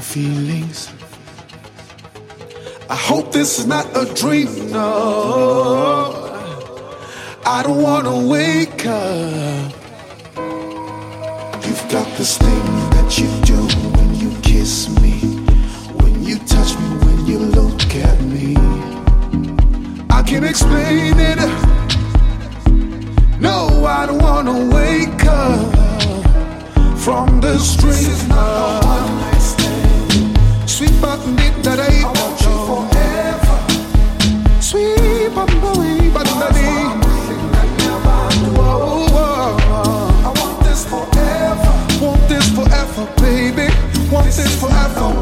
Feelings. I hope this is not a dream. No, I don't wanna wake up. You've got this thing that you do when you kiss me, when you touch me, when you look at me. I can't explain it. No, I don't wanna wake up from the street. Sweet button did that I want you forever. Sweet button boy, button daddy. I want this forever. Want this forever, baby. Want this forever,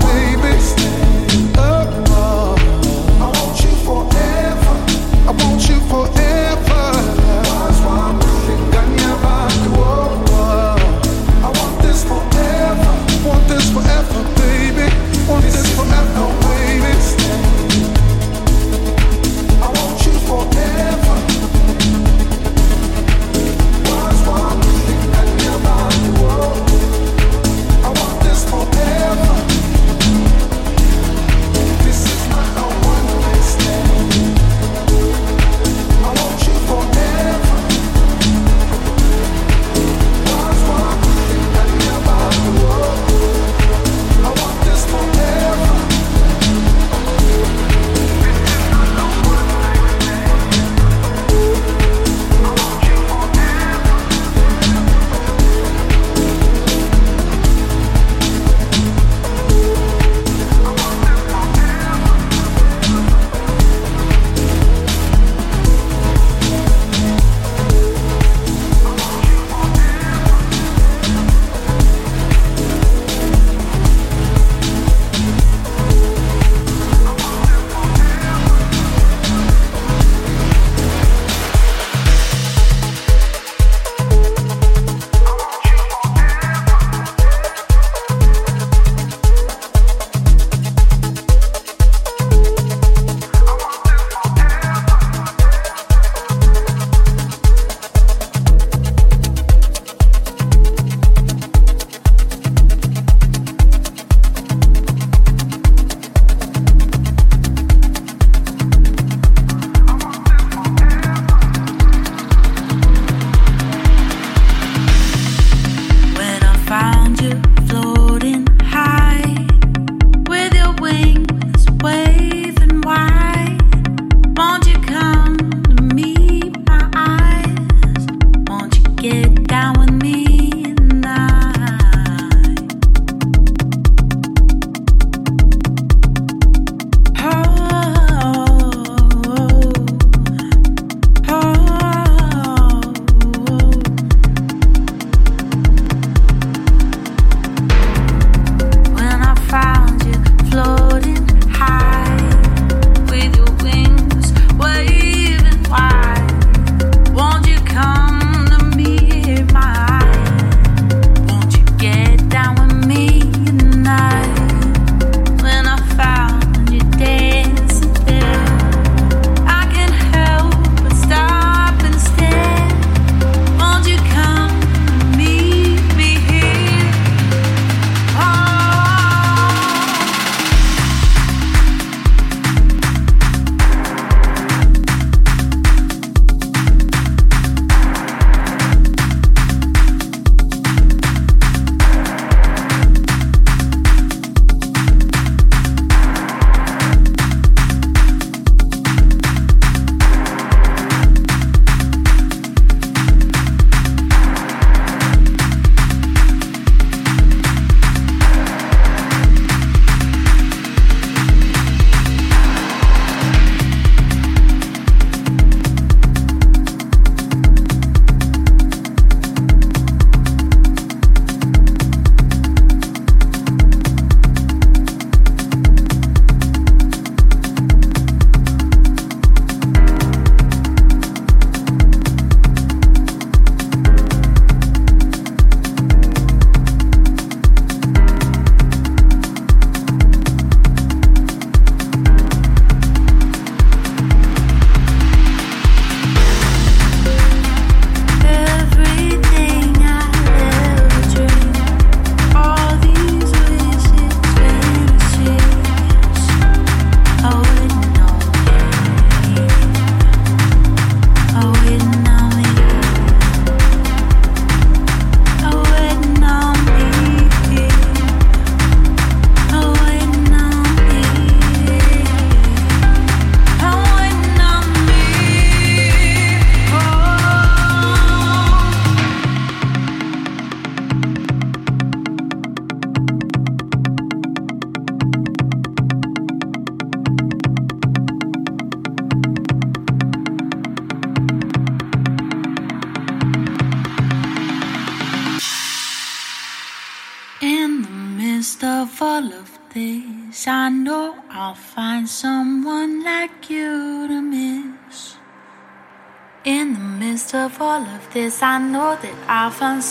that